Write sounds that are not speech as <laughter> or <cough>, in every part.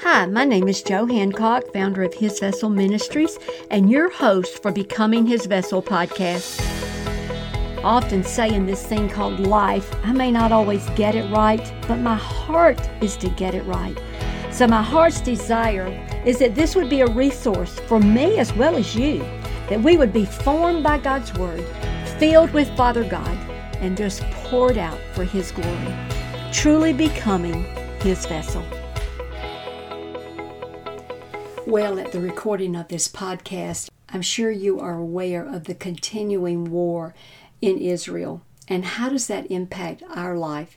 Hi, my name is Joe Hancock, founder of His Vessel Ministries, and your host for Becoming His Vessel podcast. Often say in this thing called life, I may not always get it right, but my heart is to get it right. So, my heart's desire is that this would be a resource for me as well as you, that we would be formed by God's Word, filled with Father God, and just poured out for His glory, truly becoming His vessel. Well, at the recording of this podcast, I'm sure you are aware of the continuing war in Israel and how does that impact our life.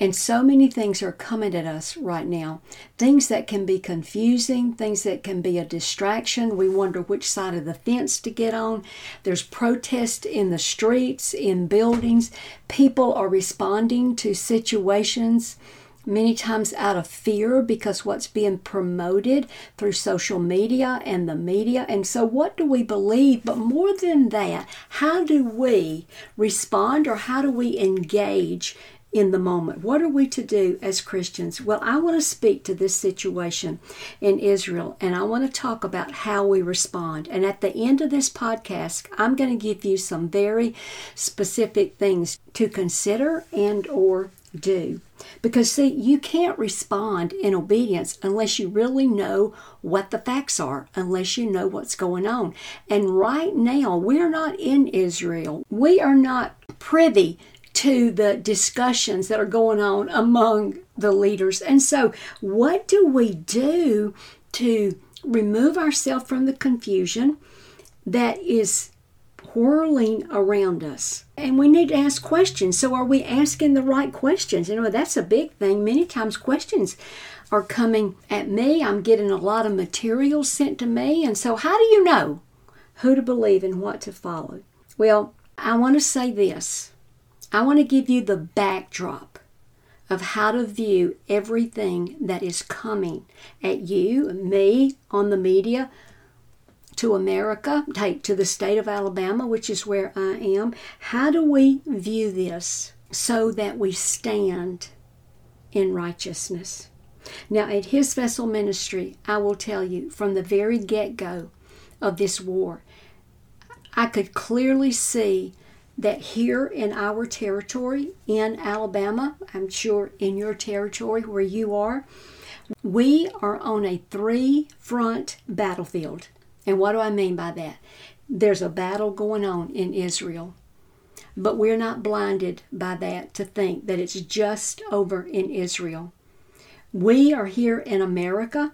And so many things are coming at us right now. Things that can be confusing, things that can be a distraction. We wonder which side of the fence to get on. There's protest in the streets, in buildings. People are responding to situations many times out of fear because what's being promoted through social media and the media. And so, what do we believe? But more than that, how do we respond or how do we engage in the moment. What are we to do as Christians? Well, I want to speak to this situation in Israel and I want to talk about how we respond. And at the end of this podcast, I'm going to give you some very specific things to consider and or do. Because, see, you can't respond in obedience unless you really know what the facts are, unless you know what's going on. And right now, we're not in Israel. We are not privy to the discussions that are going on among the leaders. And so, what do we do to remove ourselves from the confusion that is whirling around us. And we need to ask questions. So, are we asking the right questions? You know, that's a big thing. Many times, questions are coming at me. I'm getting a lot of material sent to me. And so, how do you know who to believe and what to follow? Well, I want to say this I want to give you the backdrop of how to view everything that is coming at you, me, on the media, to America, take to the state of Alabama, which is where I am. How do we view this so that we stand in righteousness? Now, at His Vessel Ministry, I will tell you from the very get go of this war, I could clearly see that here in our territory in Alabama, I'm sure in your territory where you are, we are on a three front battlefield. And what do I mean by that? There's a battle going on in Israel. But we're not blinded by that to think that it's just over in Israel. We are here in America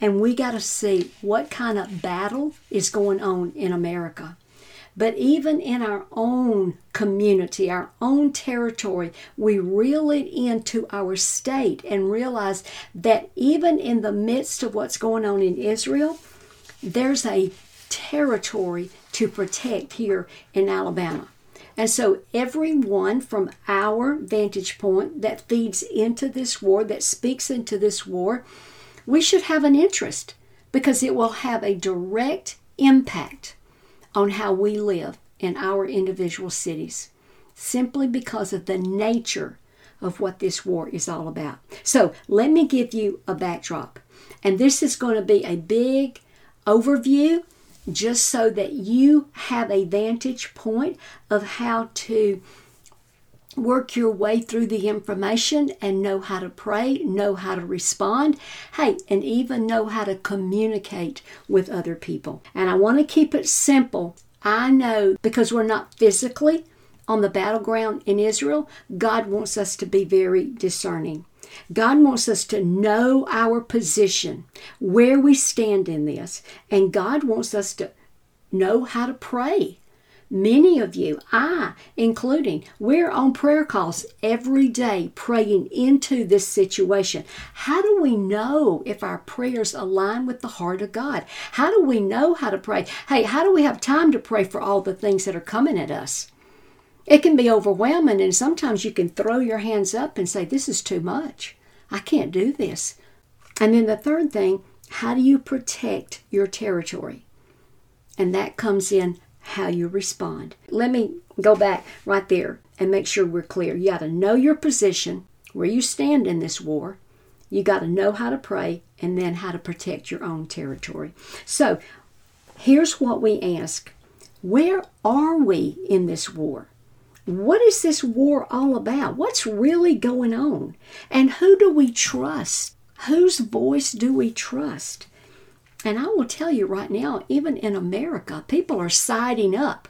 and we got to see what kind of battle is going on in America. But even in our own community, our own territory, we reel it into our state and realize that even in the midst of what's going on in Israel, there's a territory to protect here in Alabama. And so, everyone from our vantage point that feeds into this war, that speaks into this war, we should have an interest because it will have a direct impact on how we live in our individual cities simply because of the nature of what this war is all about. So, let me give you a backdrop. And this is going to be a big overview just so that you have a vantage point of how to work your way through the information and know how to pray, know how to respond, hey, and even know how to communicate with other people. And I want to keep it simple. I know because we're not physically on the battleground in Israel, God wants us to be very discerning. God wants us to know our position, where we stand in this, and God wants us to know how to pray. Many of you, I including, we're on prayer calls every day praying into this situation. How do we know if our prayers align with the heart of God? How do we know how to pray? Hey, how do we have time to pray for all the things that are coming at us? It can be overwhelming, and sometimes you can throw your hands up and say, This is too much. I can't do this. And then the third thing, how do you protect your territory? And that comes in how you respond. Let me go back right there and make sure we're clear. You got to know your position, where you stand in this war. You got to know how to pray and then how to protect your own territory. So, here's what we ask Where are we in this war? What is this war all about? What's really going on? And who do we trust? Whose voice do we trust? And I will tell you right now, even in America, people are siding up.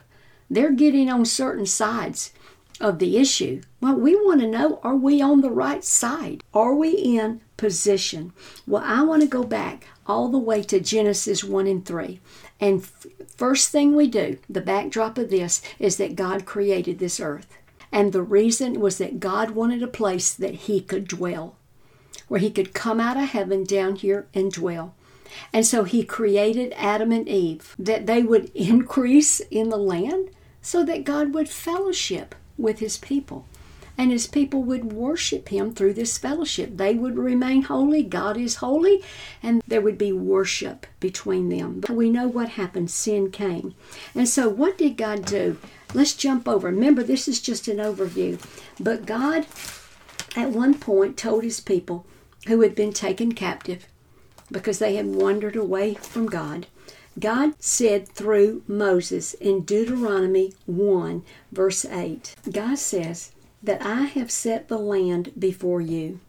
They're getting on certain sides of the issue. Well, we want to know are we on the right side? Are we in position? Well, I want to go back all the way to Genesis 1 and 3. And f- first thing we do, the backdrop of this, is that God created this earth. And the reason was that God wanted a place that He could dwell, where He could come out of heaven down here and dwell. And so He created Adam and Eve that they would <laughs> increase in the land so that God would fellowship with his people. And his people would worship him through this fellowship. They would remain holy. God is holy. And there would be worship between them. But we know what happened. Sin came. And so, what did God do? Let's jump over. Remember, this is just an overview. But God, at one point, told his people who had been taken captive because they had wandered away from God God said through Moses in Deuteronomy 1, verse 8, God says, That I have set the land before you.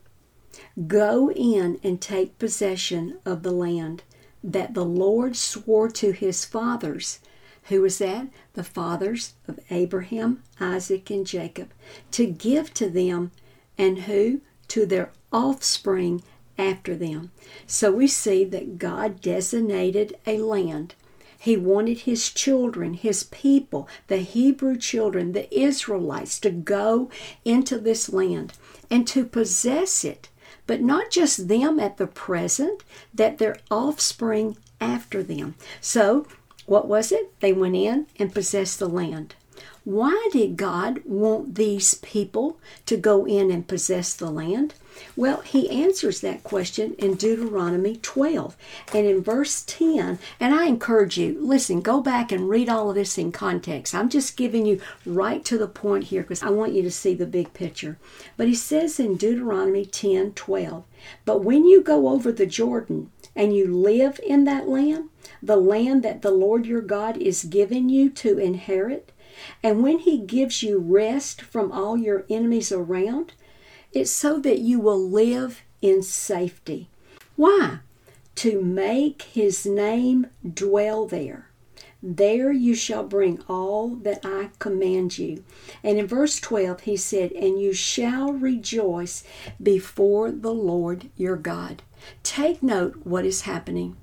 Go in and take possession of the land that the Lord swore to his fathers. Who was that? The fathers of Abraham, Isaac, and Jacob, to give to them, and who? To their offspring after them. So we see that God designated a land. He wanted his children, his people, the Hebrew children, the Israelites, to go into this land and to possess it. But not just them at the present, that their offspring after them. So, what was it? They went in and possessed the land. Why did God want these people to go in and possess the land? Well, he answers that question in Deuteronomy 12 and in verse 10. And I encourage you, listen, go back and read all of this in context. I'm just giving you right to the point here because I want you to see the big picture. But he says in Deuteronomy 10 12, But when you go over the Jordan and you live in that land, the land that the Lord your God is giving you to inherit, and when he gives you rest from all your enemies around, it's so that you will live in safety. Why? To make his name dwell there. There you shall bring all that I command you. And in verse 12, he said, And you shall rejoice before the Lord your God. Take note what is happening.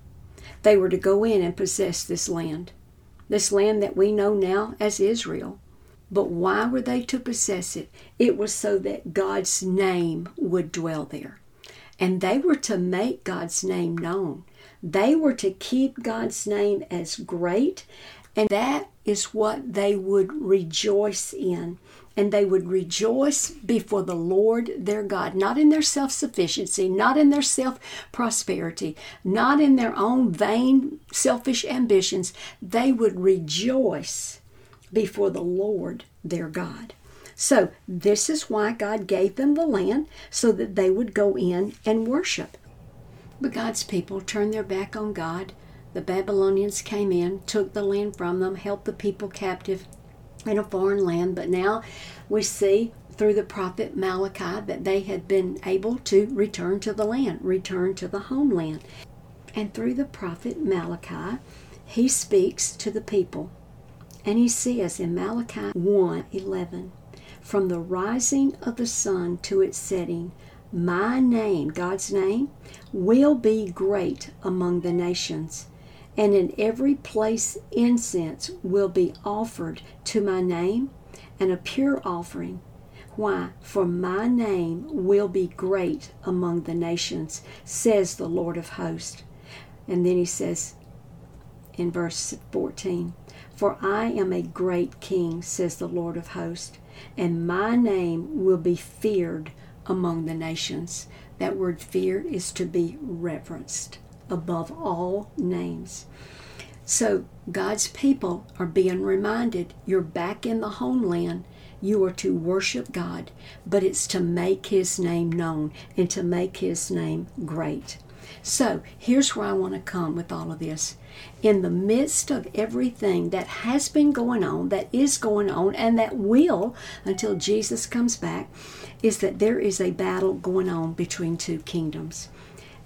They were to go in and possess this land, this land that we know now as Israel. But why were they to possess it? It was so that God's name would dwell there. And they were to make God's name known. They were to keep God's name as great, and that is what they would rejoice in. And they would rejoice before the Lord their God, not in their self sufficiency, not in their self prosperity, not in their own vain, selfish ambitions. They would rejoice before the Lord their God. So, this is why God gave them the land so that they would go in and worship. But God's people turned their back on God. The Babylonians came in, took the land from them, held the people captive in a foreign land. But now we see through the prophet Malachi that they had been able to return to the land, return to the homeland. And through the prophet Malachi, he speaks to the people and he says in Malachi 1 11, From the rising of the sun to its setting, my name, God's name, will be great among the nations, and in every place incense will be offered to my name, and a pure offering. Why? For my name will be great among the nations, says the Lord of hosts. And then he says in verse 14, for I am a great king, says the Lord of hosts, and my name will be feared among the nations. That word fear is to be reverenced above all names. So God's people are being reminded you're back in the homeland You are to worship God, but it's to make His name known and to make His name great. So here's where I want to come with all of this. In the midst of everything that has been going on, that is going on, and that will until Jesus comes back, is that there is a battle going on between two kingdoms.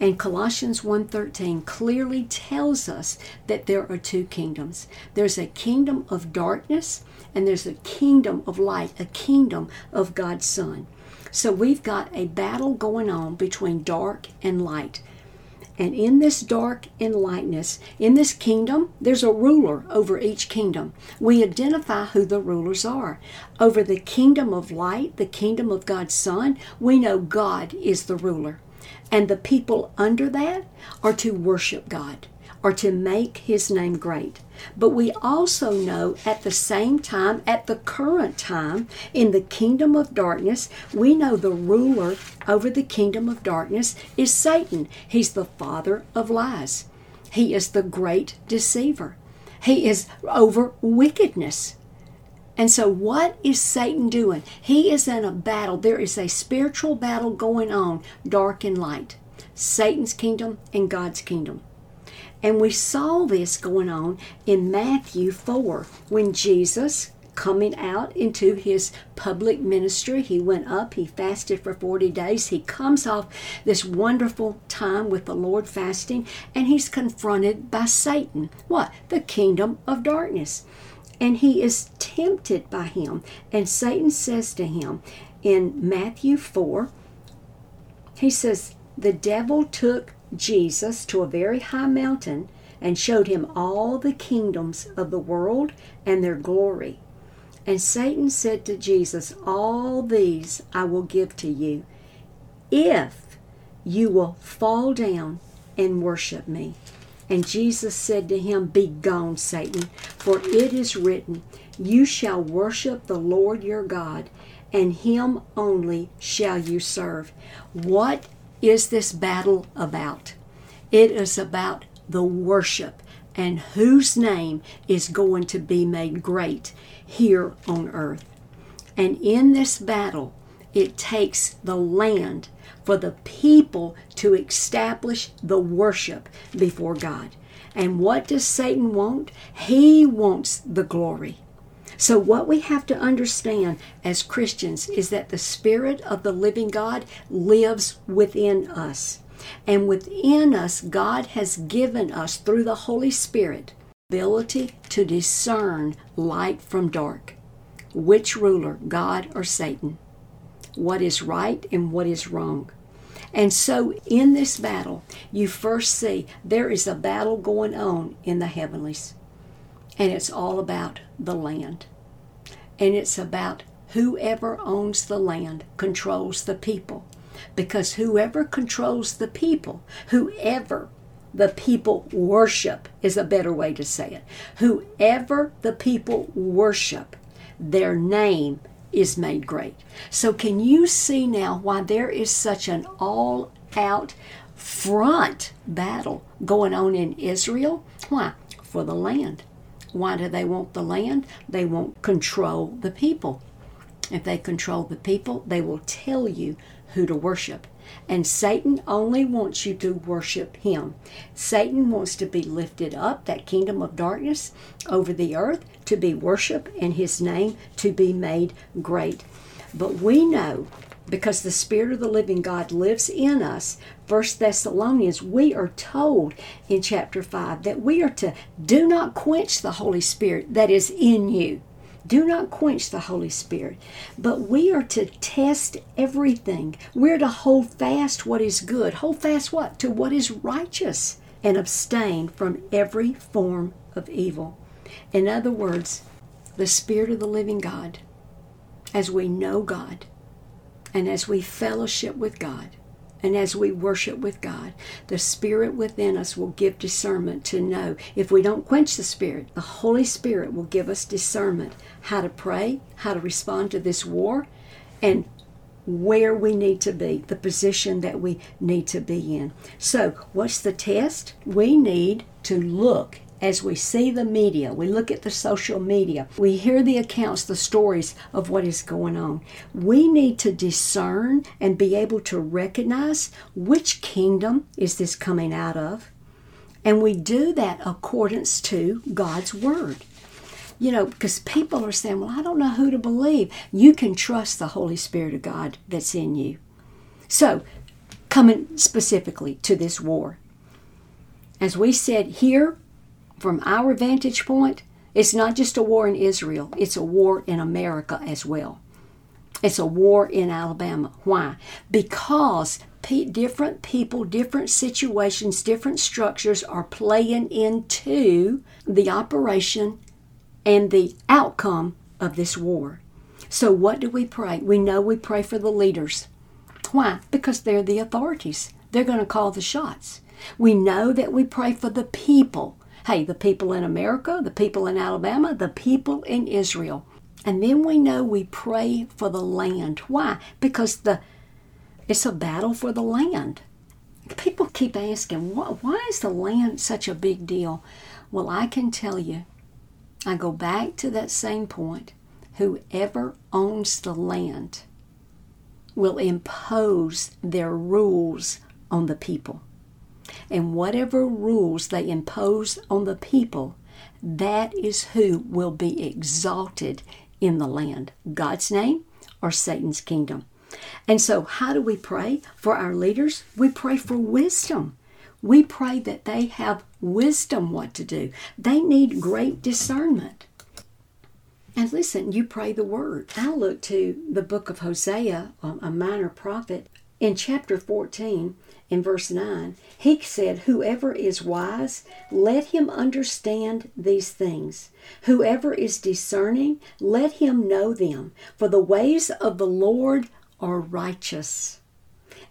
And Colossians 1:13 clearly tells us that there are two kingdoms. There's a kingdom of darkness and there's a kingdom of light, a kingdom of God's Son. So we've got a battle going on between dark and light. And in this dark and lightness, in this kingdom, there's a ruler over each kingdom. We identify who the rulers are. Over the kingdom of light, the kingdom of God's Son, we know God is the ruler. And the people under that are to worship God or to make his name great. But we also know at the same time, at the current time, in the kingdom of darkness, we know the ruler over the kingdom of darkness is Satan. He's the father of lies, he is the great deceiver, he is over wickedness. And so, what is Satan doing? He is in a battle. There is a spiritual battle going on, dark and light. Satan's kingdom and God's kingdom. And we saw this going on in Matthew 4 when Jesus, coming out into his public ministry, he went up, he fasted for 40 days. He comes off this wonderful time with the Lord fasting, and he's confronted by Satan. What? The kingdom of darkness. And he is tempted by him. And Satan says to him in Matthew 4, he says, The devil took Jesus to a very high mountain and showed him all the kingdoms of the world and their glory. And Satan said to Jesus, All these I will give to you if you will fall down and worship me. And Jesus said to him, Begone, Satan, for it is written, You shall worship the Lord your God, and him only shall you serve. What is this battle about? It is about the worship and whose name is going to be made great here on earth. And in this battle, it takes the land for the people to establish the worship before God. And what does Satan want? He wants the glory. So, what we have to understand as Christians is that the Spirit of the living God lives within us. And within us, God has given us, through the Holy Spirit, ability to discern light from dark. Which ruler, God or Satan? What is right and what is wrong? And so, in this battle, you first see there is a battle going on in the heavenlies. And it's all about the land. And it's about whoever owns the land controls the people. Because whoever controls the people, whoever the people worship is a better way to say it. Whoever the people worship, their name is made great. So, can you see now why there is such an all out front battle going on in Israel? Why? For the land. Why do they want the land? They want control the people. If they control the people, they will tell you who to worship. And Satan only wants you to worship him. Satan wants to be lifted up, that kingdom of darkness, over the earth, to be worshiped, and his name to be made great. But we know because the spirit of the living god lives in us first thessalonians we are told in chapter 5 that we are to do not quench the holy spirit that is in you do not quench the Holy Spirit, but we are to test everything. We're to hold fast what is good. Hold fast what? To what is righteous and abstain from every form of evil. In other words, the Spirit of the living God, as we know God and as we fellowship with God, and as we worship with God, the Spirit within us will give discernment to know. If we don't quench the Spirit, the Holy Spirit will give us discernment how to pray, how to respond to this war, and where we need to be, the position that we need to be in. So, what's the test? We need to look as we see the media, we look at the social media, we hear the accounts, the stories of what is going on, we need to discern and be able to recognize which kingdom is this coming out of. And we do that accordance to God's word. You know, because people are saying, well, I don't know who to believe. You can trust the Holy Spirit of God that's in you. So, coming specifically to this war, as we said here, from our vantage point, it's not just a war in Israel, it's a war in America as well. It's a war in Alabama. Why? Because different people, different situations, different structures are playing into the operation and the outcome of this war. So, what do we pray? We know we pray for the leaders. Why? Because they're the authorities. They're going to call the shots. We know that we pray for the people. Hey, the people in America, the people in Alabama, the people in Israel. And then we know we pray for the land. Why? Because the it's a battle for the land. People keep asking, why is the land such a big deal? Well, I can tell you, I go back to that same point. Whoever owns the land will impose their rules on the people. And whatever rules they impose on the people, that is who will be exalted in the land God's name or Satan's kingdom. And so, how do we pray for our leaders? We pray for wisdom. We pray that they have wisdom what to do. They need great discernment. And listen, you pray the word. I look to the book of Hosea, a minor prophet, in chapter 14, in verse 9, he said, Whoever is wise, let him understand these things. Whoever is discerning, let him know them. For the ways of the Lord are righteous,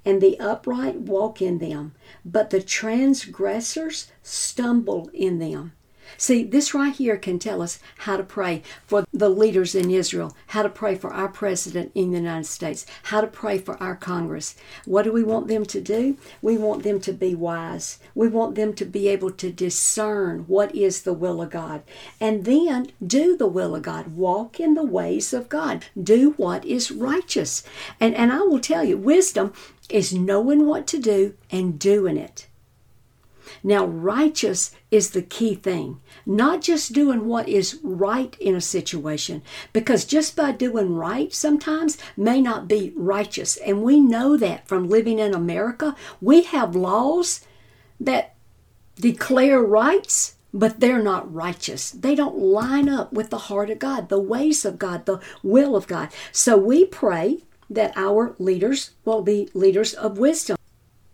and the upright walk in them, but the transgressors stumble in them. See, this right here can tell us how to pray for the leaders in Israel, how to pray for our president in the United States, how to pray for our Congress. What do we want them to do? We want them to be wise. We want them to be able to discern what is the will of God and then do the will of God. Walk in the ways of God. Do what is righteous. And, and I will tell you, wisdom is knowing what to do and doing it. Now, righteous is the key thing, not just doing what is right in a situation, because just by doing right sometimes may not be righteous. And we know that from living in America. We have laws that declare rights, but they're not righteous. They don't line up with the heart of God, the ways of God, the will of God. So we pray that our leaders will be leaders of wisdom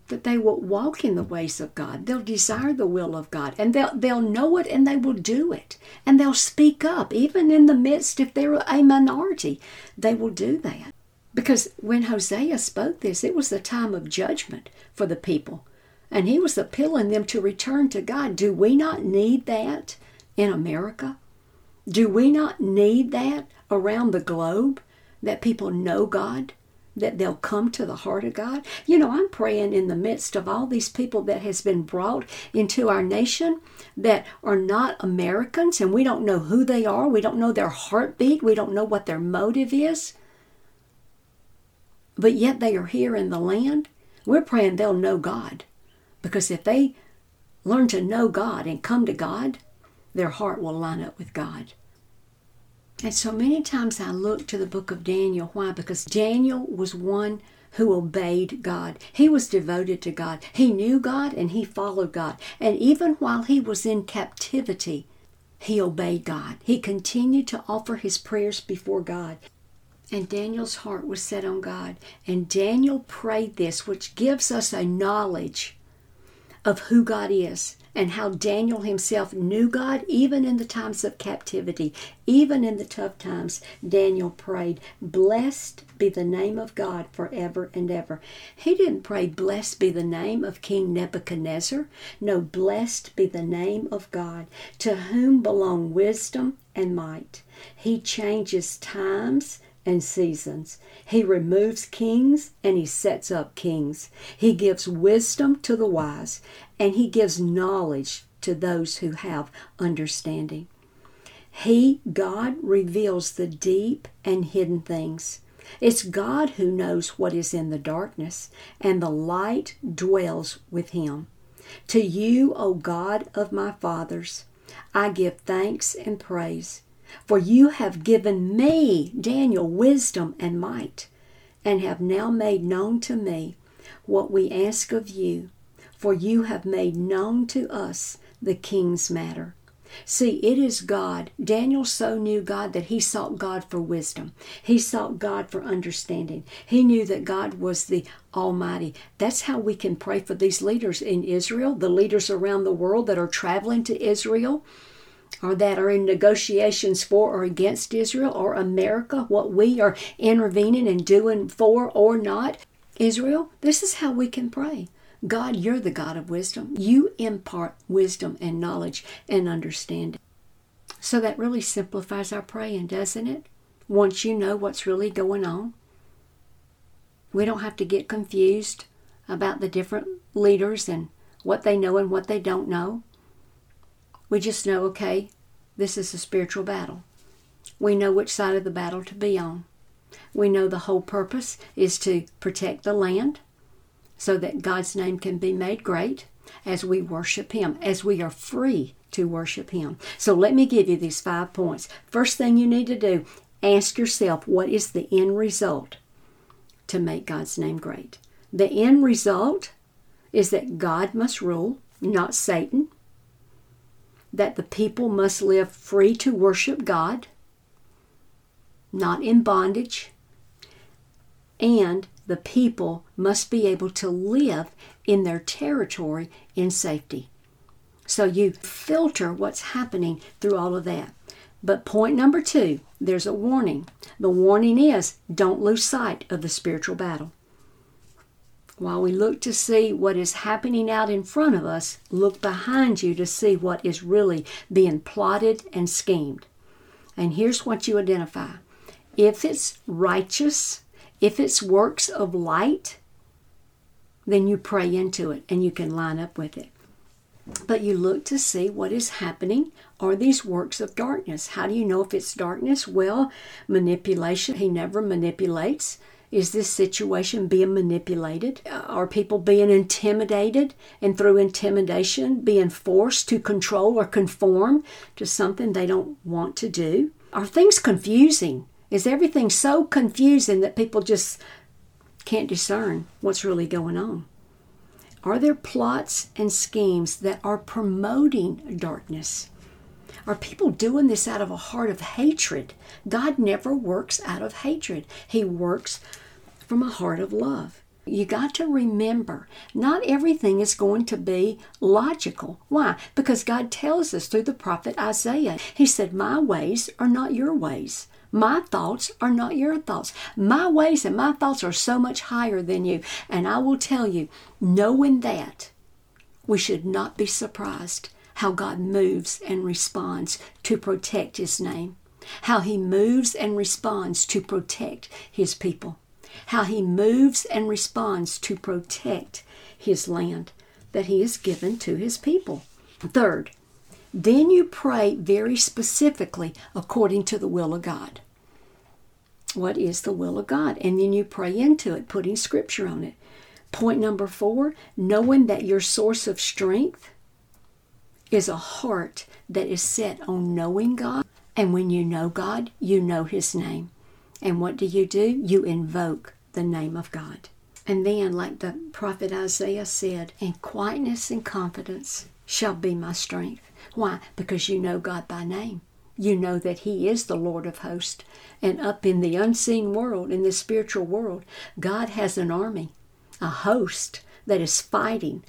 that they will walk in the ways of God. They'll desire the will of God and they'll, they'll know it and they will do it. And they'll speak up, even in the midst, if they're a minority, they will do that. Because when Hosea spoke this, it was the time of judgment for the people. And he was appealing them to return to God. Do we not need that in America? Do we not need that around the globe? That people know God? That they'll come to the heart of God. You know, I'm praying in the midst of all these people that has been brought into our nation that are not Americans and we don't know who they are, we don't know their heartbeat, we don't know what their motive is. But yet they are here in the land. We're praying they'll know God. Because if they learn to know God and come to God, their heart will line up with God. And so many times I look to the book of Daniel. Why? Because Daniel was one who obeyed God. He was devoted to God. He knew God and he followed God. And even while he was in captivity, he obeyed God. He continued to offer his prayers before God. And Daniel's heart was set on God. And Daniel prayed this, which gives us a knowledge of who God is and how Daniel himself knew God even in the times of captivity, even in the tough times. Daniel prayed, Blessed be the name of God forever and ever. He didn't pray, Blessed be the name of King Nebuchadnezzar. No, blessed be the name of God, to whom belong wisdom and might. He changes times and seasons. He removes kings and he sets up kings. He gives wisdom to the wise and he gives knowledge to those who have understanding. He, God, reveals the deep and hidden things. It's God who knows what is in the darkness, and the light dwells with him. To you, O God of my fathers, I give thanks and praise, for you have given me, Daniel, wisdom and might, and have now made known to me what we ask of you, for you have made known to us the king's matter. See, it is God. Daniel so knew God that he sought God for wisdom. He sought God for understanding. He knew that God was the Almighty. That's how we can pray for these leaders in Israel, the leaders around the world that are traveling to Israel or that are in negotiations for or against Israel or America, what we are intervening and doing for or not Israel. This is how we can pray. God, you're the God of wisdom. You impart wisdom and knowledge and understanding. So that really simplifies our praying, doesn't it? Once you know what's really going on, we don't have to get confused about the different leaders and what they know and what they don't know. We just know, okay, this is a spiritual battle. We know which side of the battle to be on. We know the whole purpose is to protect the land so that God's name can be made great as we worship Him, as we are free to worship Him. So let me give you these five points. First thing you need to do ask yourself what is the end result to make God's name great? The end result is that God must rule, not Satan, that the people must live free to worship God, not in bondage, and the people must be able to live in their territory in safety. So you filter what's happening through all of that. But point number two, there's a warning. The warning is don't lose sight of the spiritual battle. While we look to see what is happening out in front of us, look behind you to see what is really being plotted and schemed. And here's what you identify if it's righteous, if it's works of light, then you pray into it and you can line up with it. But you look to see what is happening. Are these works of darkness? How do you know if it's darkness? Well, manipulation. He never manipulates. Is this situation being manipulated? Are people being intimidated and through intimidation being forced to control or conform to something they don't want to do? Are things confusing? Is everything so confusing that people just can't discern what's really going on? Are there plots and schemes that are promoting darkness? Are people doing this out of a heart of hatred? God never works out of hatred, He works from a heart of love. You got to remember, not everything is going to be logical. Why? Because God tells us through the prophet Isaiah, He said, My ways are not your ways. My thoughts are not your thoughts. My ways and my thoughts are so much higher than you. And I will tell you, knowing that, we should not be surprised how God moves and responds to protect His name, how He moves and responds to protect His people, how He moves and responds to protect His land that He has given to His people. Third, then you pray very specifically according to the will of God. What is the will of God? And then you pray into it, putting scripture on it. Point number four knowing that your source of strength is a heart that is set on knowing God. And when you know God, you know His name. And what do you do? You invoke the name of God. And then, like the prophet Isaiah said, in quietness and confidence shall be my strength. Why? Because you know God by name. You know that He is the Lord of hosts. And up in the unseen world, in the spiritual world, God has an army, a host that is fighting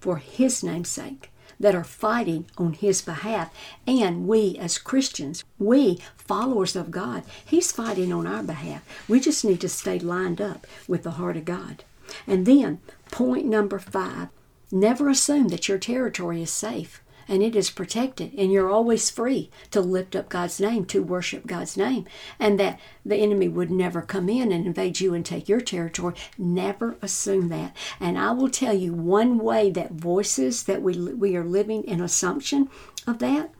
for His name's sake, that are fighting on His behalf. And we, as Christians, we, followers of God, He's fighting on our behalf. We just need to stay lined up with the heart of God. And then, point number five never assume that your territory is safe. And it is protected and you're always free to lift up God's name to worship God's name and that the enemy would never come in and invade you and take your territory. Never assume that. And I will tell you one way that voices that we we are living in assumption of that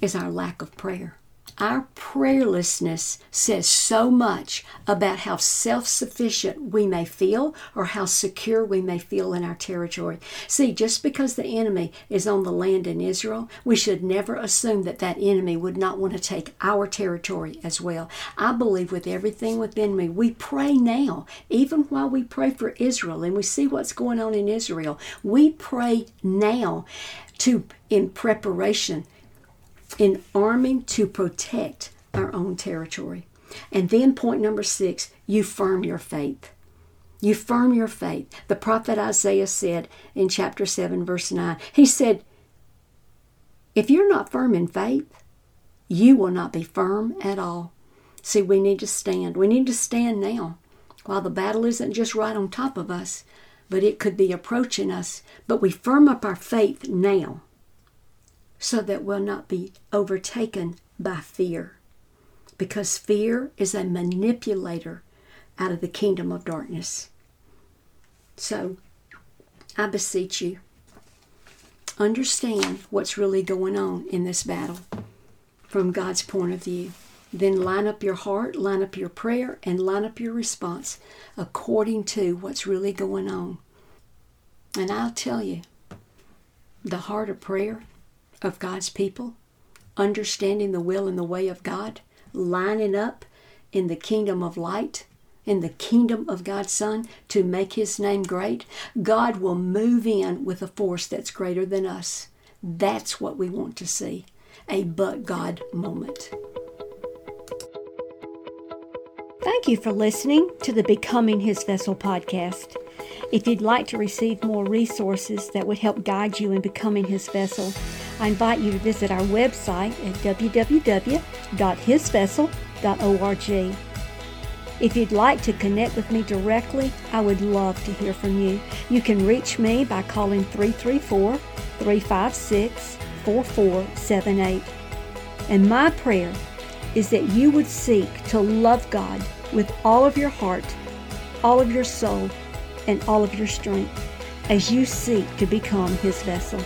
is our lack of prayer our prayerlessness says so much about how self sufficient we may feel or how secure we may feel in our territory. See, just because the enemy is on the land in Israel, we should never assume that that enemy would not want to take our territory as well. I believe with everything within me, we pray now, even while we pray for Israel and we see what's going on in Israel, we pray now to in preparation in arming to protect our own territory. And then, point number six, you firm your faith. You firm your faith. The prophet Isaiah said in chapter 7, verse 9, he said, If you're not firm in faith, you will not be firm at all. See, we need to stand. We need to stand now while the battle isn't just right on top of us, but it could be approaching us. But we firm up our faith now so that we'll not be overtaken by fear. Because fear is a manipulator out of the kingdom of darkness. So, I beseech you, understand what's really going on in this battle from God's point of view. Then line up your heart, line up your prayer, and line up your response according to what's really going on. And I'll tell you, the heart of prayer of God's people, understanding the will and the way of God, lining up in the kingdom of light, in the kingdom of God's Son to make His name great, God will move in with a force that's greater than us. That's what we want to see a but God moment. Thank you for listening to the Becoming His Vessel podcast. If you'd like to receive more resources that would help guide you in becoming His vessel, I invite you to visit our website at www.hisvessel.org. If you'd like to connect with me directly, I would love to hear from you. You can reach me by calling 334 356 4478. And my prayer is that you would seek to love God with all of your heart, all of your soul, and all of your strength as you seek to become His vessel.